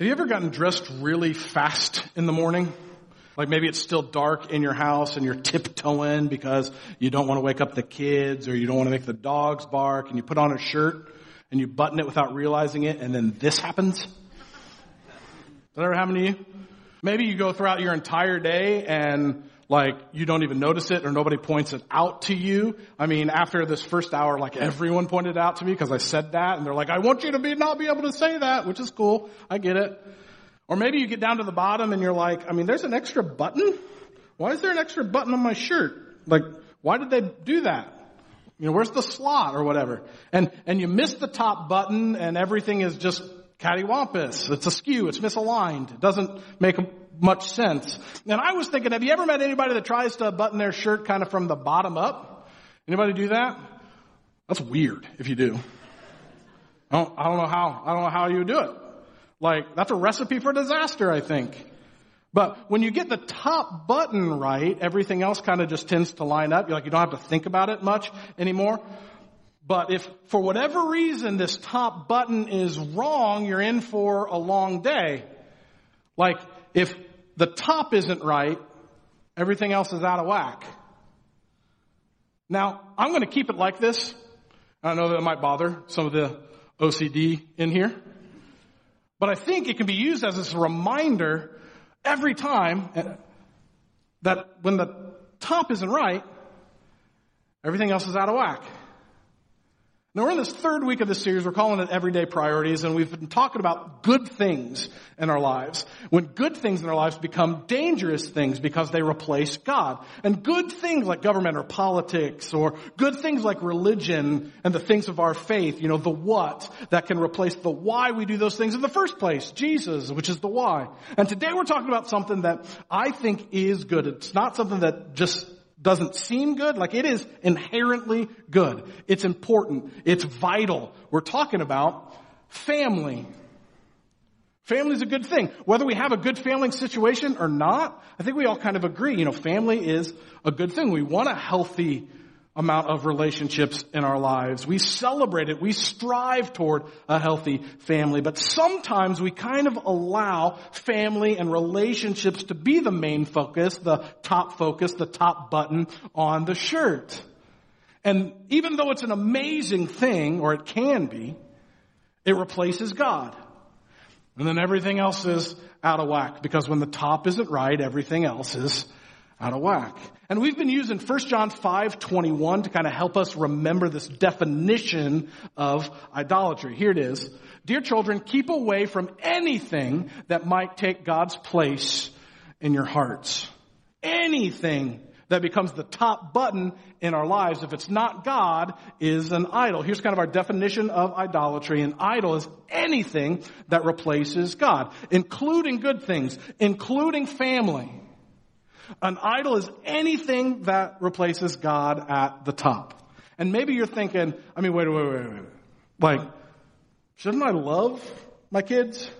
Have you ever gotten dressed really fast in the morning? Like maybe it's still dark in your house and you're tiptoeing because you don't want to wake up the kids or you don't want to make the dogs bark and you put on a shirt and you button it without realizing it and then this happens? Does that ever happen to you? Maybe you go throughout your entire day and like you don't even notice it or nobody points it out to you. I mean, after this first hour, like everyone pointed out to me because I said that and they're like, I want you to be, not be able to say that, which is cool. I get it. Or maybe you get down to the bottom and you're like, I mean, there's an extra button. Why is there an extra button on my shirt? Like, why did they do that? You know, where's the slot or whatever? And, and you miss the top button and everything is just cattywampus. It's askew. It's misaligned. It doesn't make much sense. And I was thinking, have you ever met anybody that tries to button their shirt kind of from the bottom up? Anybody do that? That's weird if you do. I don't, I don't know how, I don't know how you do it. Like, that's a recipe for disaster, I think. But when you get the top button right, everything else kind of just tends to line up. You're like, you don't have to think about it much anymore. But if for whatever reason this top button is wrong, you're in for a long day. Like, if the top isn't right, everything else is out of whack. Now, I'm going to keep it like this. I know that might bother some of the OCD in here. But I think it can be used as a reminder every time that when the top isn't right, everything else is out of whack. Now we're in this third week of this series. We're calling it Everyday Priorities and we've been talking about good things in our lives. When good things in our lives become dangerous things because they replace God. And good things like government or politics or good things like religion and the things of our faith, you know, the what that can replace the why we do those things in the first place. Jesus, which is the why. And today we're talking about something that I think is good. It's not something that just doesn't seem good, like it is inherently good. It's important. It's vital. We're talking about family. Family is a good thing. Whether we have a good family situation or not, I think we all kind of agree, you know, family is a good thing. We want a healthy amount of relationships in our lives. We celebrate it. We strive toward a healthy family. But sometimes we kind of allow family and relationships to be the main focus, the top focus, the top button on the shirt. And even though it's an amazing thing, or it can be, it replaces God. And then everything else is out of whack because when the top isn't right, everything else is out of whack. And we've been using 1 John 5, 21 to kind of help us remember this definition of idolatry. Here it is. Dear children, keep away from anything that might take God's place in your hearts. Anything that becomes the top button in our lives, if it's not God, is an idol. Here's kind of our definition of idolatry. An idol is anything that replaces God, including good things, including family. An idol is anything that replaces God at the top. And maybe you're thinking, I mean, wait, wait, wait, wait. Like, shouldn't I love my kids?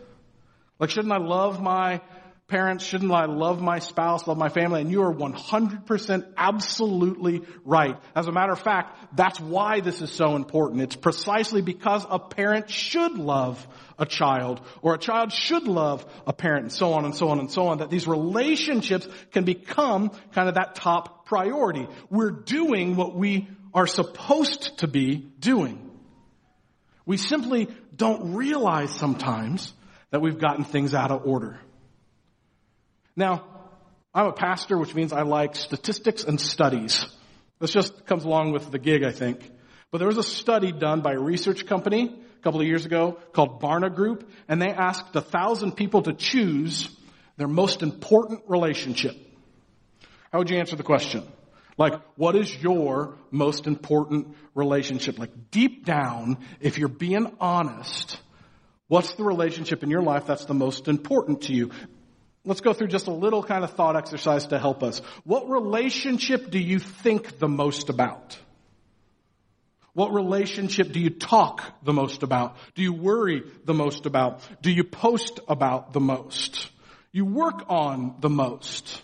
Like, shouldn't I love my parents? Shouldn't I love my spouse, love my family? And you are 100% absolutely right. As a matter of fact, that's why this is so important. It's precisely because a parent should love a child or a child should love a parent and so on and so on and so on that these relationships can become kind of that top priority. We're doing what we are supposed to be doing. We simply don't realize sometimes that we've gotten things out of order. Now, I'm a pastor, which means I like statistics and studies. This just comes along with the gig, I think. But there was a study done by a research company a couple of years ago called Barna Group, and they asked a thousand people to choose their most important relationship. How would you answer the question? Like, what is your most important relationship? Like, deep down, if you're being honest, what's the relationship in your life that's the most important to you? Let's go through just a little kind of thought exercise to help us. What relationship do you think the most about? What relationship do you talk the most about? Do you worry the most about? Do you post about the most? You work on the most?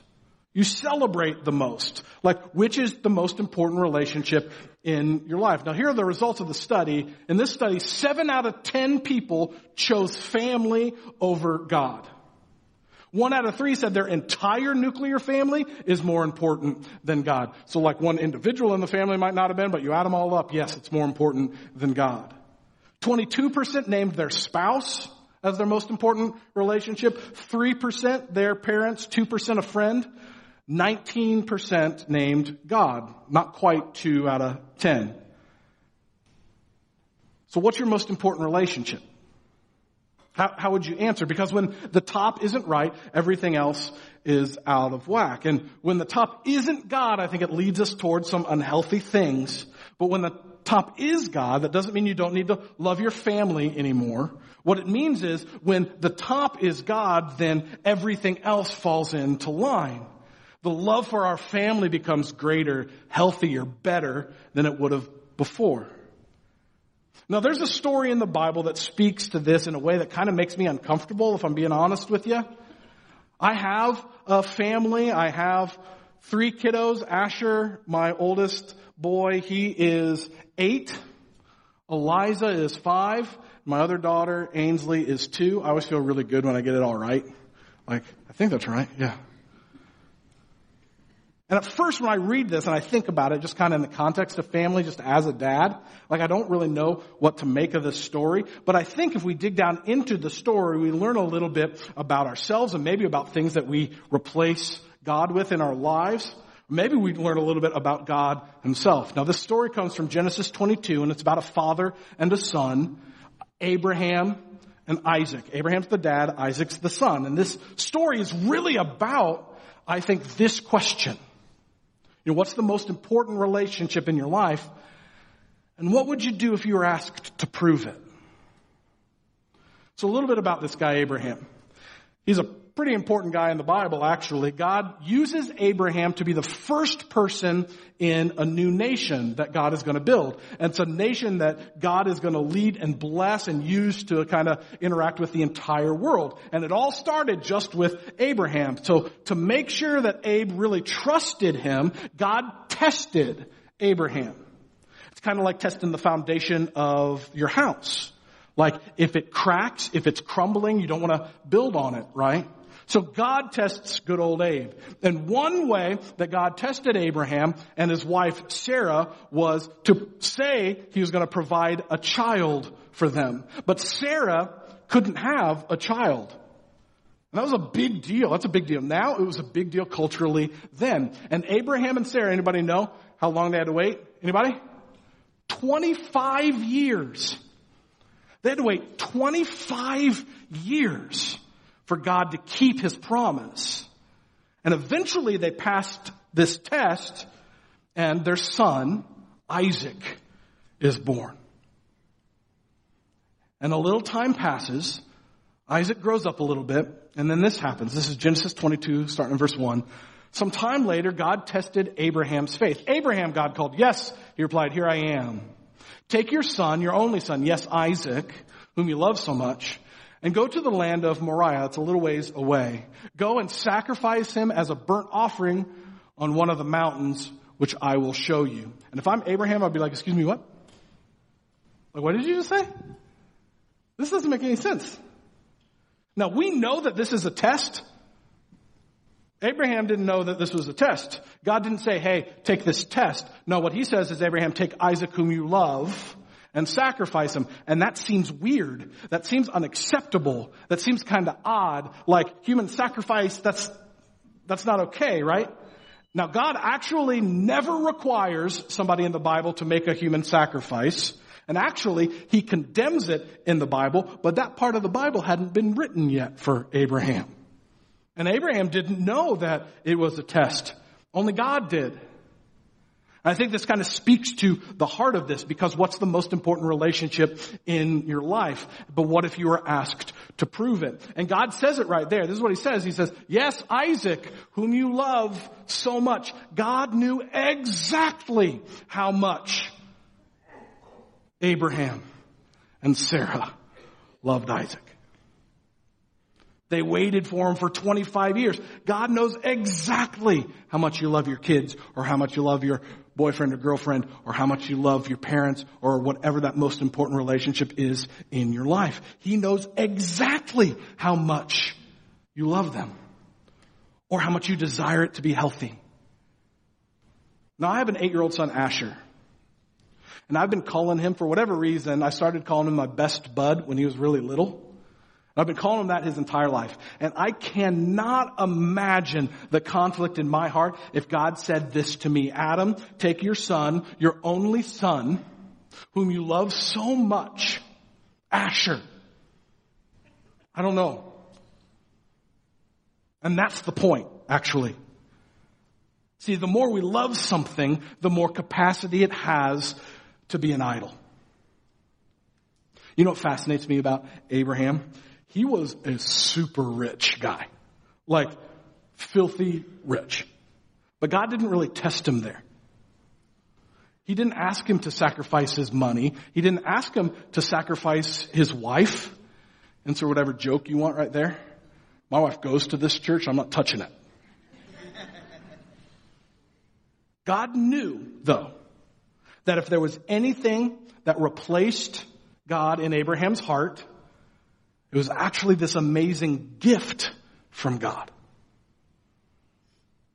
You celebrate the most. Like, which is the most important relationship in your life? Now, here are the results of the study. In this study, seven out of ten people chose family over God. One out of three said their entire nuclear family is more important than God. So like one individual in the family might not have been, but you add them all up, yes, it's more important than God. 22% named their spouse as their most important relationship. 3% their parents, 2% a friend. 19% named God. Not quite 2 out of 10. So what's your most important relationship? How, how, would you answer? Because when the top isn't right, everything else is out of whack. And when the top isn't God, I think it leads us towards some unhealthy things. But when the top is God, that doesn't mean you don't need to love your family anymore. What it means is when the top is God, then everything else falls into line. The love for our family becomes greater, healthier, better than it would have before. Now there's a story in the Bible that speaks to this in a way that kind of makes me uncomfortable if I'm being honest with you. I have a family. I have three kiddos. Asher, my oldest boy, he is eight. Eliza is five. My other daughter, Ainsley, is two. I always feel really good when I get it all right. Like, I think that's right. Yeah. And at first when I read this and I think about it just kind of in the context of family, just as a dad, like I don't really know what to make of this story. But I think if we dig down into the story, we learn a little bit about ourselves and maybe about things that we replace God with in our lives. Maybe we learn a little bit about God himself. Now this story comes from Genesis 22 and it's about a father and a son, Abraham and Isaac. Abraham's the dad, Isaac's the son. And this story is really about, I think, this question. Know, what's the most important relationship in your life? And what would you do if you were asked to prove it? So a little bit about this guy, Abraham. He's a pretty important guy in the Bible, actually. God uses Abraham to be the first person in a new nation that God is going to build. And it's a nation that God is going to lead and bless and use to kind of interact with the entire world. And it all started just with Abraham. So to make sure that Abe really trusted him, God tested Abraham. It's kind of like testing the foundation of your house. Like if it cracks, if it's crumbling, you don't want to build on it, right? So God tests good old Abe. And one way that God tested Abraham and his wife Sarah was to say he was going to provide a child for them. But Sarah couldn't have a child. And that was a big deal. That's a big deal. Now it was a big deal culturally then. And Abraham and Sarah, anybody know how long they had to wait? Anybody? 25 years. They had to wait 25 years for God to keep his promise. And eventually they passed this test and their son, Isaac, is born. And a little time passes. Isaac grows up a little bit, and then this happens. This is Genesis 22, starting in verse 1. Some time later, God tested Abraham's faith. Abraham, God called. Yes, he replied, here I am. Take your son, your only son, yes, Isaac, whom you love so much, and go to the land of Moriah. It's a little ways away. Go and sacrifice him as a burnt offering on one of the mountains, which I will show you. And if I'm Abraham, I'd be like, excuse me, what? Like, what did you just say? This doesn't make any sense. Now, we know that this is a test. Abraham didn't know that this was a test. God didn't say, hey, take this test. No, what he says is, Abraham, take Isaac whom you love and sacrifice him. And that seems weird. That seems unacceptable. That seems kind of odd. Like human sacrifice, that's, that's not okay, right? Now God actually never requires somebody in the Bible to make a human sacrifice. And actually, he condemns it in the Bible, but that part of the Bible hadn't been written yet for Abraham. And Abraham didn't know that it was a test. Only God did. I think this kind of speaks to the heart of this because what's the most important relationship in your life? But what if you were asked to prove it? And God says it right there. This is what he says. He says, yes, Isaac, whom you love so much. God knew exactly how much Abraham and Sarah loved Isaac. They waited for him for 25 years. God knows exactly how much you love your kids or how much you love your boyfriend or girlfriend or how much you love your parents or whatever that most important relationship is in your life. He knows exactly how much you love them or how much you desire it to be healthy. Now I have an eight year old son, Asher. And I've been calling him for whatever reason. I started calling him my best bud when he was really little. I've been calling him that his entire life. And I cannot imagine the conflict in my heart if God said this to me, Adam, take your son, your only son, whom you love so much, Asher. I don't know. And that's the point, actually. See, the more we love something, the more capacity it has to be an idol. You know what fascinates me about Abraham? He was a super rich guy. Like, filthy rich. But God didn't really test him there. He didn't ask him to sacrifice his money. He didn't ask him to sacrifice his wife. Insert whatever joke you want right there. My wife goes to this church, I'm not touching it. God knew, though, that if there was anything that replaced God in Abraham's heart, it was actually this amazing gift from God.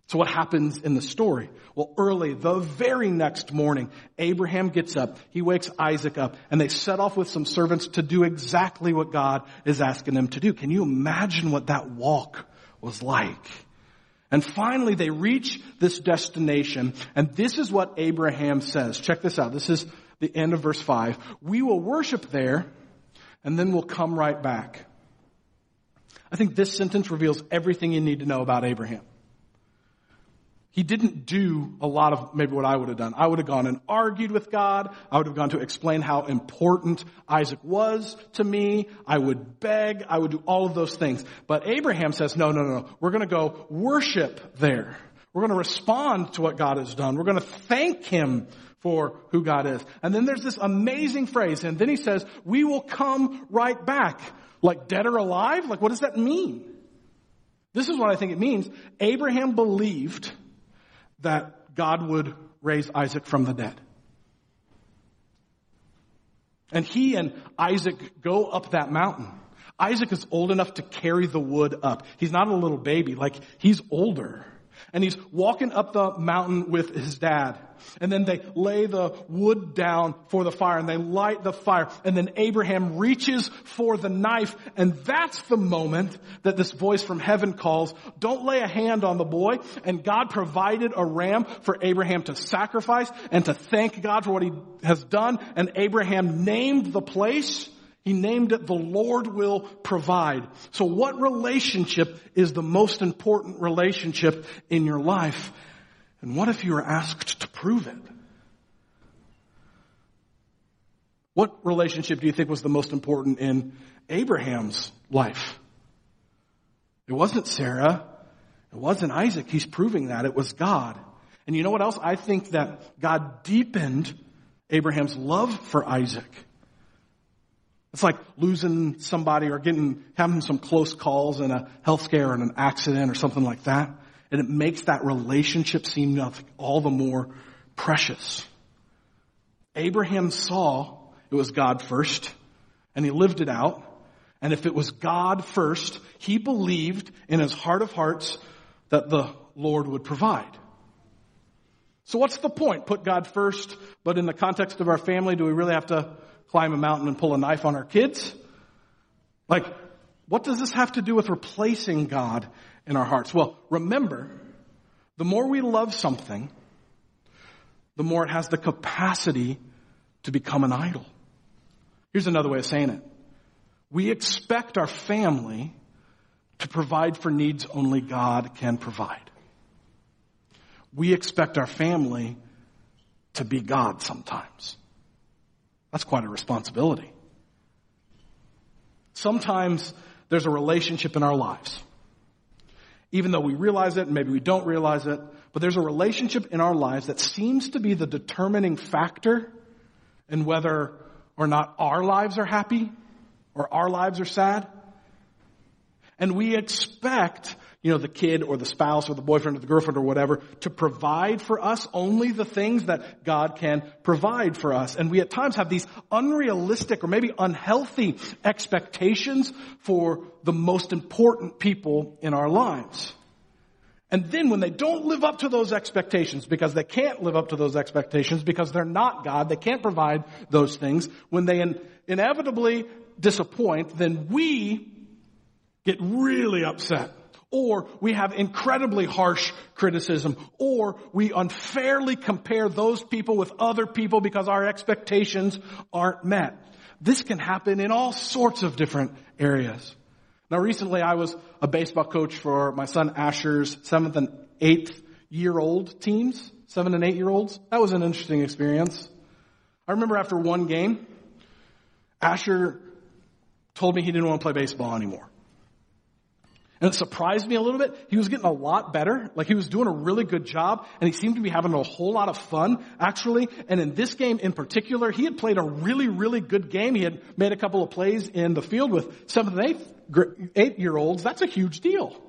So what happens in the story? Well, early, the very next morning, Abraham gets up, he wakes Isaac up, and they set off with some servants to do exactly what God is asking them to do. Can you imagine what that walk was like? And finally, they reach this destination, and this is what Abraham says. Check this out. This is the end of verse 5. We will worship there, and then we'll come right back. I think this sentence reveals everything you need to know about Abraham. He didn't do a lot of maybe what I would have done. I would have gone and argued with God. I would have gone to explain how important Isaac was to me. I would beg. I would do all of those things. But Abraham says, no, no, no. We're going to go worship there. We're going to respond to what God has done. We're going to thank Him for who God is. And then there's this amazing phrase, and then he says, we will come right back. Like dead or alive? Like what does that mean? This is what I think it means. Abraham believed that God would raise Isaac from the dead. And he and Isaac go up that mountain. Isaac is old enough to carry the wood up. He's not a little baby, like he's older and he's walking up the mountain with his dad. And then they lay the wood down for the fire and they light the fire. And then Abraham reaches for the knife. And that's the moment that this voice from heaven calls, don't lay a hand on the boy. And God provided a ram for Abraham to sacrifice and to thank God for what he has done. And Abraham named the place he named it the Lord will provide. So what relationship is the most important relationship in your life? And what if you were asked to prove it? What relationship do you think was the most important in Abraham's life? It wasn't Sarah. It wasn't Isaac. He's proving that. It was God. And you know what else? I think that God deepened Abraham's love for Isaac. It's like losing somebody or getting, having some close calls in a health scare or an accident or something like that. And it makes that relationship seem all the more precious. Abraham saw it was God first and he lived it out. And if it was God first, he believed in his heart of hearts that the Lord would provide. So what's the point? Put God first, but in the context of our family, do we really have to climb a mountain and pull a knife on our kids? Like, what does this have to do with replacing God in our hearts? Well, remember, the more we love something, the more it has the capacity to become an idol. Here's another way of saying it. We expect our family to provide for needs only God can provide. We expect our family to be God sometimes. That's quite a responsibility. Sometimes there's a relationship in our lives. Even though we realize it, maybe we don't realize it, but there's a relationship in our lives that seems to be the determining factor in whether or not our lives are happy or our lives are sad. And we expect, you know, the kid or the spouse or the boyfriend or the girlfriend or whatever to provide for us only the things that God can provide for us. And we at times have these unrealistic or maybe unhealthy expectations for the most important people in our lives. And then when they don't live up to those expectations, because they can't live up to those expectations, because they're not God, they can't provide those things, when they in, inevitably disappoint, then we get really upset. Or we have incredibly harsh criticism. Or we unfairly compare those people with other people because our expectations aren't met. This can happen in all sorts of different areas. Now recently I was a baseball coach for my son Asher's seventh and eighth year old teams, seven and eight year olds. That was an interesting experience. I remember after one game, Asher told me he didn't want to play baseball anymore. And it surprised me a little bit. He was getting a lot better. Like he was doing a really good job and he seemed to be having a whole lot of fun actually. And in this game in particular, he had played a really, really good game. He had made a couple of plays in the field with seventh and eighth, eight year olds. That's a huge deal.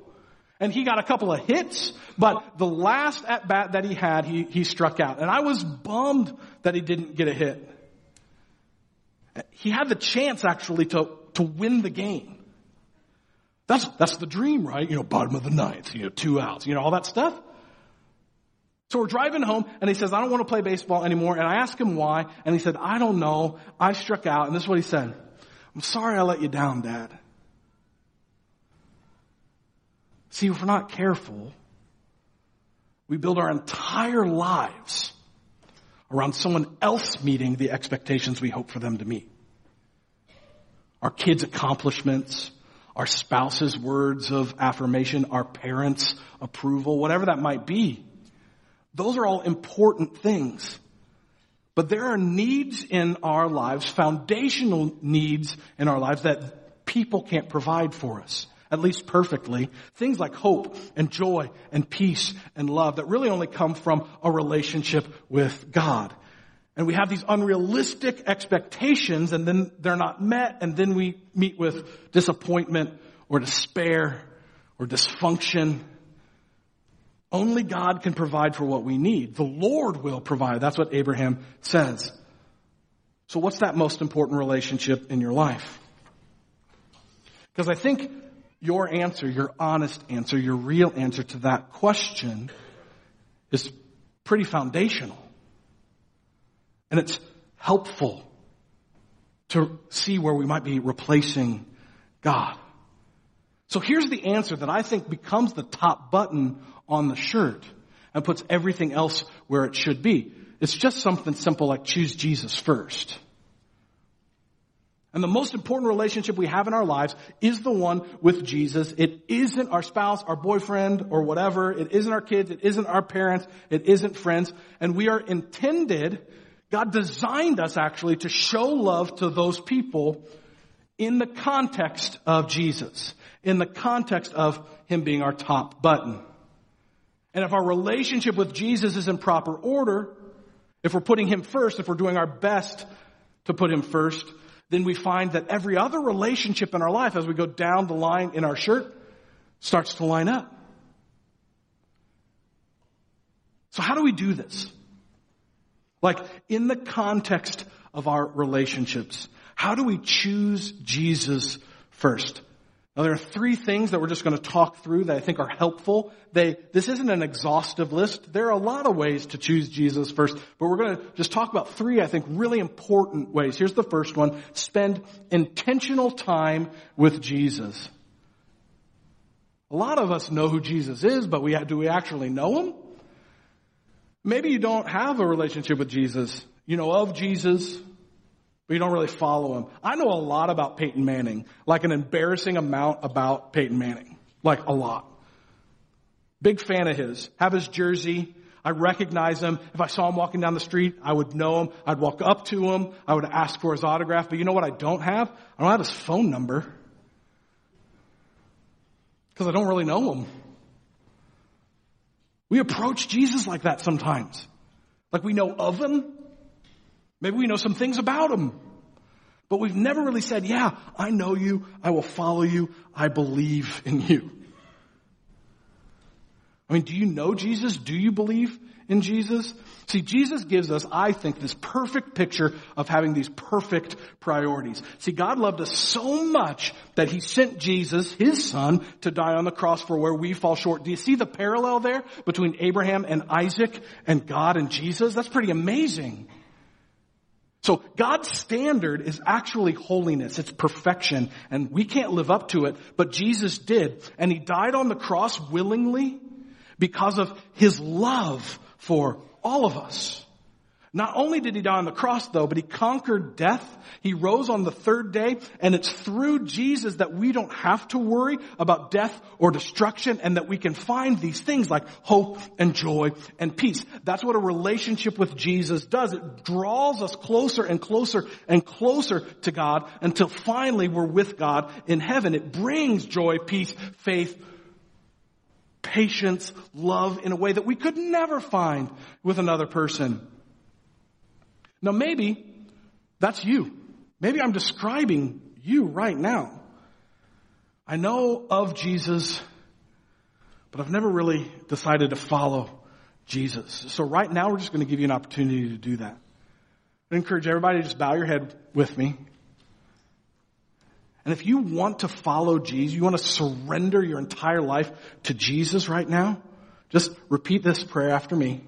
And he got a couple of hits, but the last at bat that he had, he, he struck out. And I was bummed that he didn't get a hit. He had the chance actually to, to win the game. That's, that's the dream, right? You know, bottom of the ninth, you know, two outs, you know, all that stuff. So we're driving home and he says, I don't want to play baseball anymore. And I asked him why. And he said, I don't know. I struck out. And this is what he said. I'm sorry I let you down, dad. See, if we're not careful, we build our entire lives around someone else meeting the expectations we hope for them to meet. Our kids' accomplishments, our spouse's words of affirmation, our parents' approval, whatever that might be. Those are all important things. But there are needs in our lives, foundational needs in our lives that people can't provide for us, at least perfectly. Things like hope and joy and peace and love that really only come from a relationship with God. And we have these unrealistic expectations and then they're not met and then we meet with disappointment or despair or dysfunction. Only God can provide for what we need. The Lord will provide. That's what Abraham says. So what's that most important relationship in your life? Because I think your answer, your honest answer, your real answer to that question is pretty foundational. And it's helpful to see where we might be replacing God. So here's the answer that I think becomes the top button on the shirt and puts everything else where it should be. It's just something simple like choose Jesus first. And the most important relationship we have in our lives is the one with Jesus. It isn't our spouse, our boyfriend, or whatever. It isn't our kids. It isn't our parents. It isn't friends. And we are intended God designed us actually to show love to those people in the context of Jesus, in the context of Him being our top button. And if our relationship with Jesus is in proper order, if we're putting Him first, if we're doing our best to put Him first, then we find that every other relationship in our life as we go down the line in our shirt starts to line up. So how do we do this? Like, in the context of our relationships, how do we choose Jesus first? Now there are three things that we're just going to talk through that I think are helpful. They, this isn't an exhaustive list. There are a lot of ways to choose Jesus first, but we're going to just talk about three, I think, really important ways. Here's the first one. Spend intentional time with Jesus. A lot of us know who Jesus is, but we, do we actually know him? Maybe you don't have a relationship with Jesus. You know of Jesus, but you don't really follow him. I know a lot about Peyton Manning, like an embarrassing amount about Peyton Manning. Like a lot. Big fan of his. Have his jersey. I recognize him. If I saw him walking down the street, I would know him. I'd walk up to him. I would ask for his autograph. But you know what I don't have? I don't have his phone number. Because I don't really know him. We approach Jesus like that sometimes. Like we know of him. Maybe we know some things about him. But we've never really said, yeah, I know you, I will follow you, I believe in you. I mean, do you know Jesus? Do you believe in Jesus? See, Jesus gives us, I think, this perfect picture of having these perfect priorities. See, God loved us so much that He sent Jesus, His Son, to die on the cross for where we fall short. Do you see the parallel there between Abraham and Isaac and God and Jesus? That's pretty amazing. So God's standard is actually holiness. It's perfection. And we can't live up to it, but Jesus did. And He died on the cross willingly because of His love for all of us. Not only did he die on the cross though, but he conquered death. He rose on the third day and it's through Jesus that we don't have to worry about death or destruction and that we can find these things like hope and joy and peace. That's what a relationship with Jesus does. It draws us closer and closer and closer to God until finally we're with God in heaven. It brings joy, peace, faith, patience, love in a way that we could never find with another person. Now maybe that's you. Maybe I'm describing you right now. I know of Jesus, but I've never really decided to follow Jesus. So right now we're just going to give you an opportunity to do that. I encourage everybody to just bow your head with me. And if you want to follow Jesus, you want to surrender your entire life to Jesus right now, just repeat this prayer after me.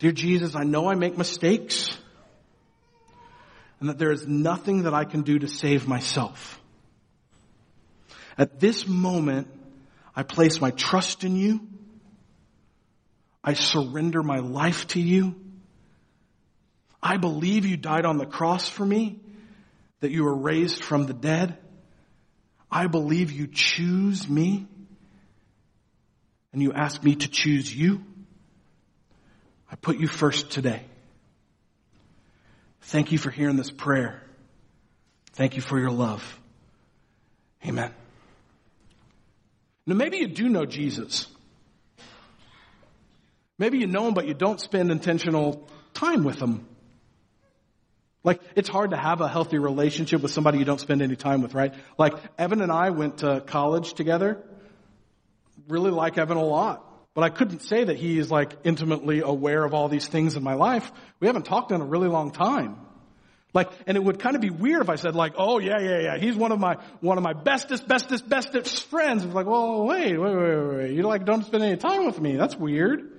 Dear Jesus, I know I make mistakes and that there is nothing that I can do to save myself. At this moment, I place my trust in you. I surrender my life to you. I believe you died on the cross for me that you were raised from the dead. I believe you choose me and you ask me to choose you. I put you first today. Thank you for hearing this prayer. Thank you for your love. Amen. Now maybe you do know Jesus. Maybe you know him, but you don't spend intentional time with him. Like, it's hard to have a healthy relationship with somebody you don't spend any time with, right? Like, Evan and I went to college together. Really like Evan a lot. But I couldn't say that he is like intimately aware of all these things in my life. We haven't talked in a really long time. Like, and it would kind of be weird if I said like, oh yeah, yeah, yeah, he's one of my, one of my bestest, bestest, bestest friends. It's like, well, wait, wait, wait, wait, wait. you like don't spend any time with me. That's weird.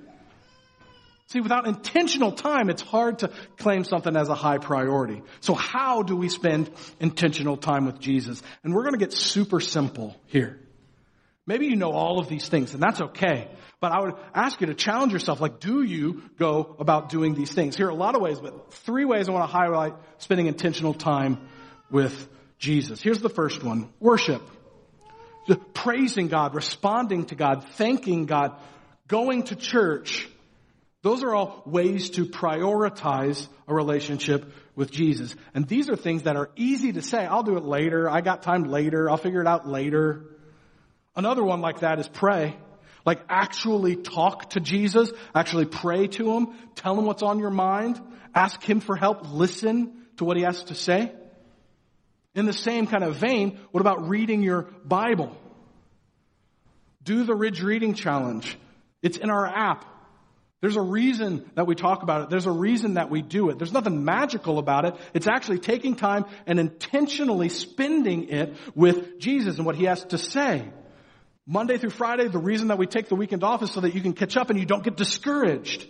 See, without intentional time, it's hard to claim something as a high priority. So how do we spend intentional time with Jesus? And we're going to get super simple here. Maybe you know all of these things, and that's okay. But I would ask you to challenge yourself, like, do you go about doing these things? Here are a lot of ways, but three ways I want to highlight spending intentional time with Jesus. Here's the first one. Worship. Praising God, responding to God, thanking God, going to church, those are all ways to prioritize a relationship with Jesus. And these are things that are easy to say. I'll do it later. I got time later. I'll figure it out later. Another one like that is pray. Like actually talk to Jesus, actually pray to Him, tell Him what's on your mind, ask Him for help, listen to what He has to say. In the same kind of vein, what about reading your Bible? Do the Ridge Reading Challenge. It's in our app. There's a reason that we talk about it. There's a reason that we do it. There's nothing magical about it. It's actually taking time and intentionally spending it with Jesus and what he has to say. Monday through Friday, the reason that we take the weekend off is so that you can catch up and you don't get discouraged.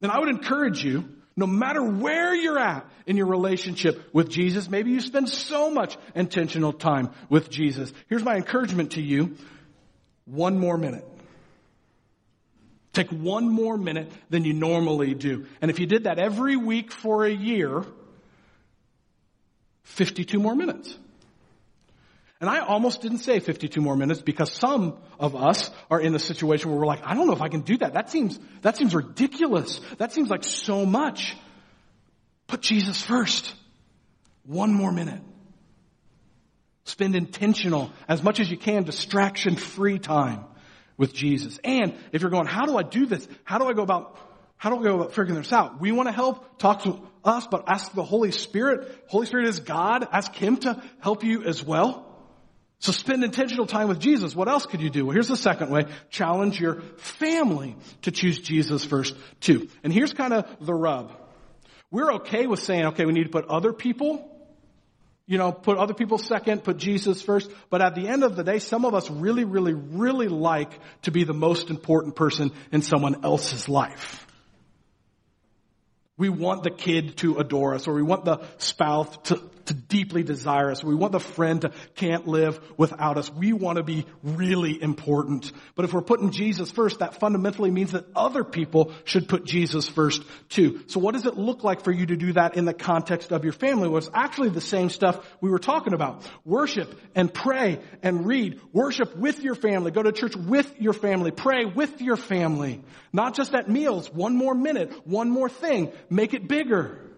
And I would encourage you, no matter where you're at in your relationship with Jesus, maybe you spend so much intentional time with Jesus. Here's my encouragement to you. One more minute. Take one more minute than you normally do. And if you did that every week for a year, 52 more minutes. And I almost didn't say 52 more minutes because some of us are in a situation where we're like, I don't know if I can do that. That seems, that seems ridiculous. That seems like so much. Put Jesus first. One more minute. Spend intentional, as much as you can, distraction free time with Jesus. And if you're going, how do I do this? How do I go about How do I go about figuring this out? We want to help, talk to us, but ask the Holy Spirit. Holy Spirit is God. Ask Him to help you as well. So spend intentional time with Jesus. What else could you do? Well, here's the second way. Challenge your family to choose Jesus first too. And here's kind of the rub. We're okay with saying, okay, we need to put other people you know, put other people second, put Jesus first. But at the end of the day, some of us really, really, really like to be the most important person in someone else's life. We want the kid to adore us, or we want the spouse to, to deeply desire us. We want the friend to can't live without us. We want to be really important. But if we're putting Jesus first, that fundamentally means that other people should put Jesus first too. So what does it look like for you to do that in the context of your family? Well, it's actually the same stuff we were talking about. Worship and pray and read. Worship with your family. Go to church with your family. Pray with your family. Not just at meals. One more minute. One more thing. Make it bigger.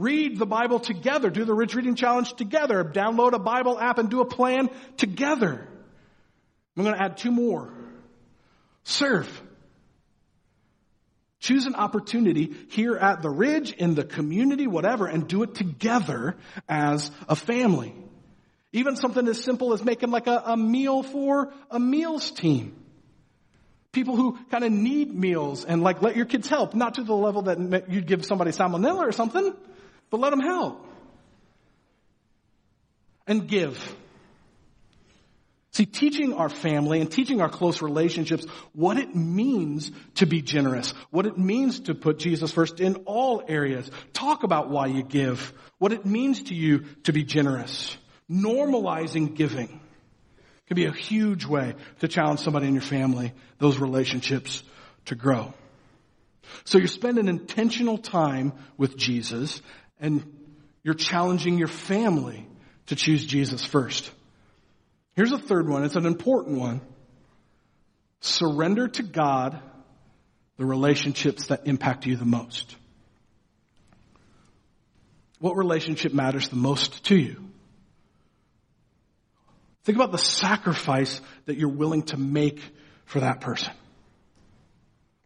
Read the Bible together. Do the Ridge Reading Challenge together. Download a Bible app and do a plan together. I'm going to add two more. Serve. Choose an opportunity here at the Ridge, in the community, whatever, and do it together as a family. Even something as simple as making like a, a meal for a meals team. People who kind of need meals and like let your kids help, not to the level that you'd give somebody salmonella or something, but let them help. And give. See, teaching our family and teaching our close relationships what it means to be generous, what it means to put Jesus first in all areas. Talk about why you give, what it means to you to be generous. Normalizing giving can be a huge way to challenge somebody in your family, those relationships to grow. So you're spending intentional time with Jesus and you're challenging your family to choose Jesus first. Here's a third one. It's an important one. Surrender to God the relationships that impact you the most. What relationship matters the most to you? Think about the sacrifice that you're willing to make for that person.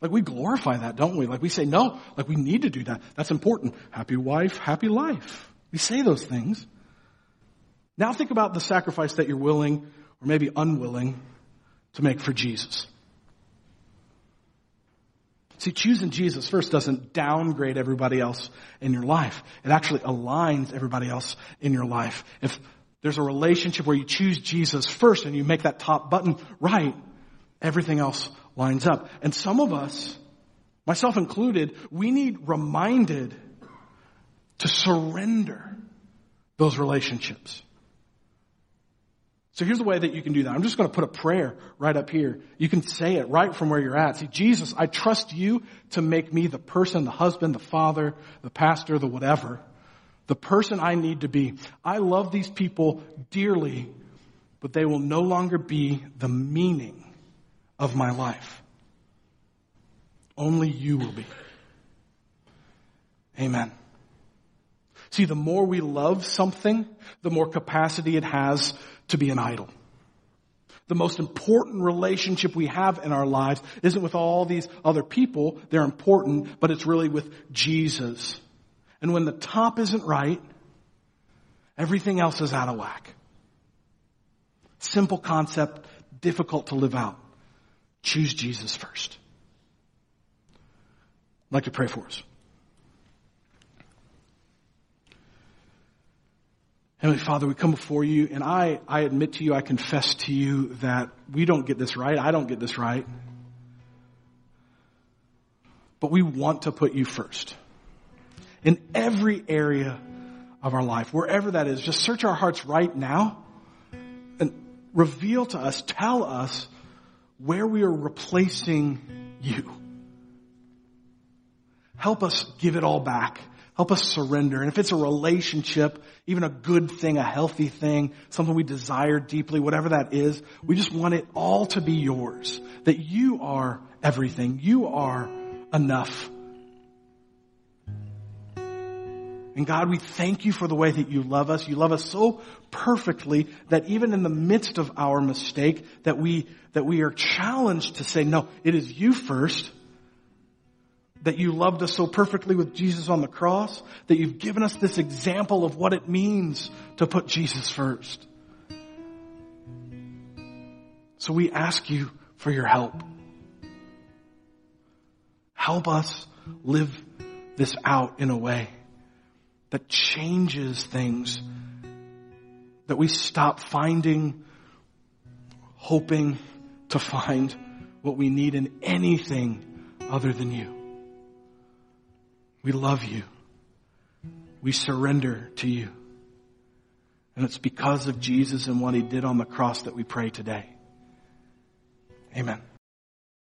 Like we glorify that, don't we? Like we say, no, like we need to do that. That's important. Happy wife, happy life. We say those things. Now think about the sacrifice that you're willing or maybe unwilling to make for Jesus. See, choosing Jesus first doesn't downgrade everybody else in your life. It actually aligns everybody else in your life. If there's a relationship where you choose Jesus first and you make that top button right, everything else lines up. And some of us, myself included, we need reminded to surrender those relationships. So here's the way that you can do that. I'm just going to put a prayer right up here. You can say it right from where you're at. See, Jesus, I trust you to make me the person, the husband, the father, the pastor, the whatever, the person I need to be. I love these people dearly, but they will no longer be the meaning of my life. Only you will be. Amen. See, the more we love something, the more capacity it has to be an idol. The most important relationship we have in our lives isn't with all these other people. They're important, but it's really with Jesus. And when the top isn't right, everything else is out of whack. Simple concept, difficult to live out. Choose Jesus first. I'd like to pray for us. Heavenly Father, we come before you, and I, I admit to you, I confess to you that we don't get this right. I don't get this right. But we want to put you first. In every area of our life, wherever that is, just search our hearts right now and reveal to us, tell us where we are replacing you. Help us give it all back. Help us surrender. And if it's a relationship, even a good thing, a healthy thing, something we desire deeply, whatever that is, we just want it all to be yours. That you are everything. You are enough. And God, we thank you for the way that you love us. You love us so perfectly that even in the midst of our mistake, that we, that we are challenged to say, no, it is you first. that you loved us so perfectly with Jesus on the cross, that you've given us this example of what it means to put Jesus first. So we ask you for your help. Help us live this out in a way that changes things, that we stop finding, hoping to find what we need in anything other than you. We love you. We surrender to you. And it's because of Jesus and what he did on the cross that we pray today. Amen.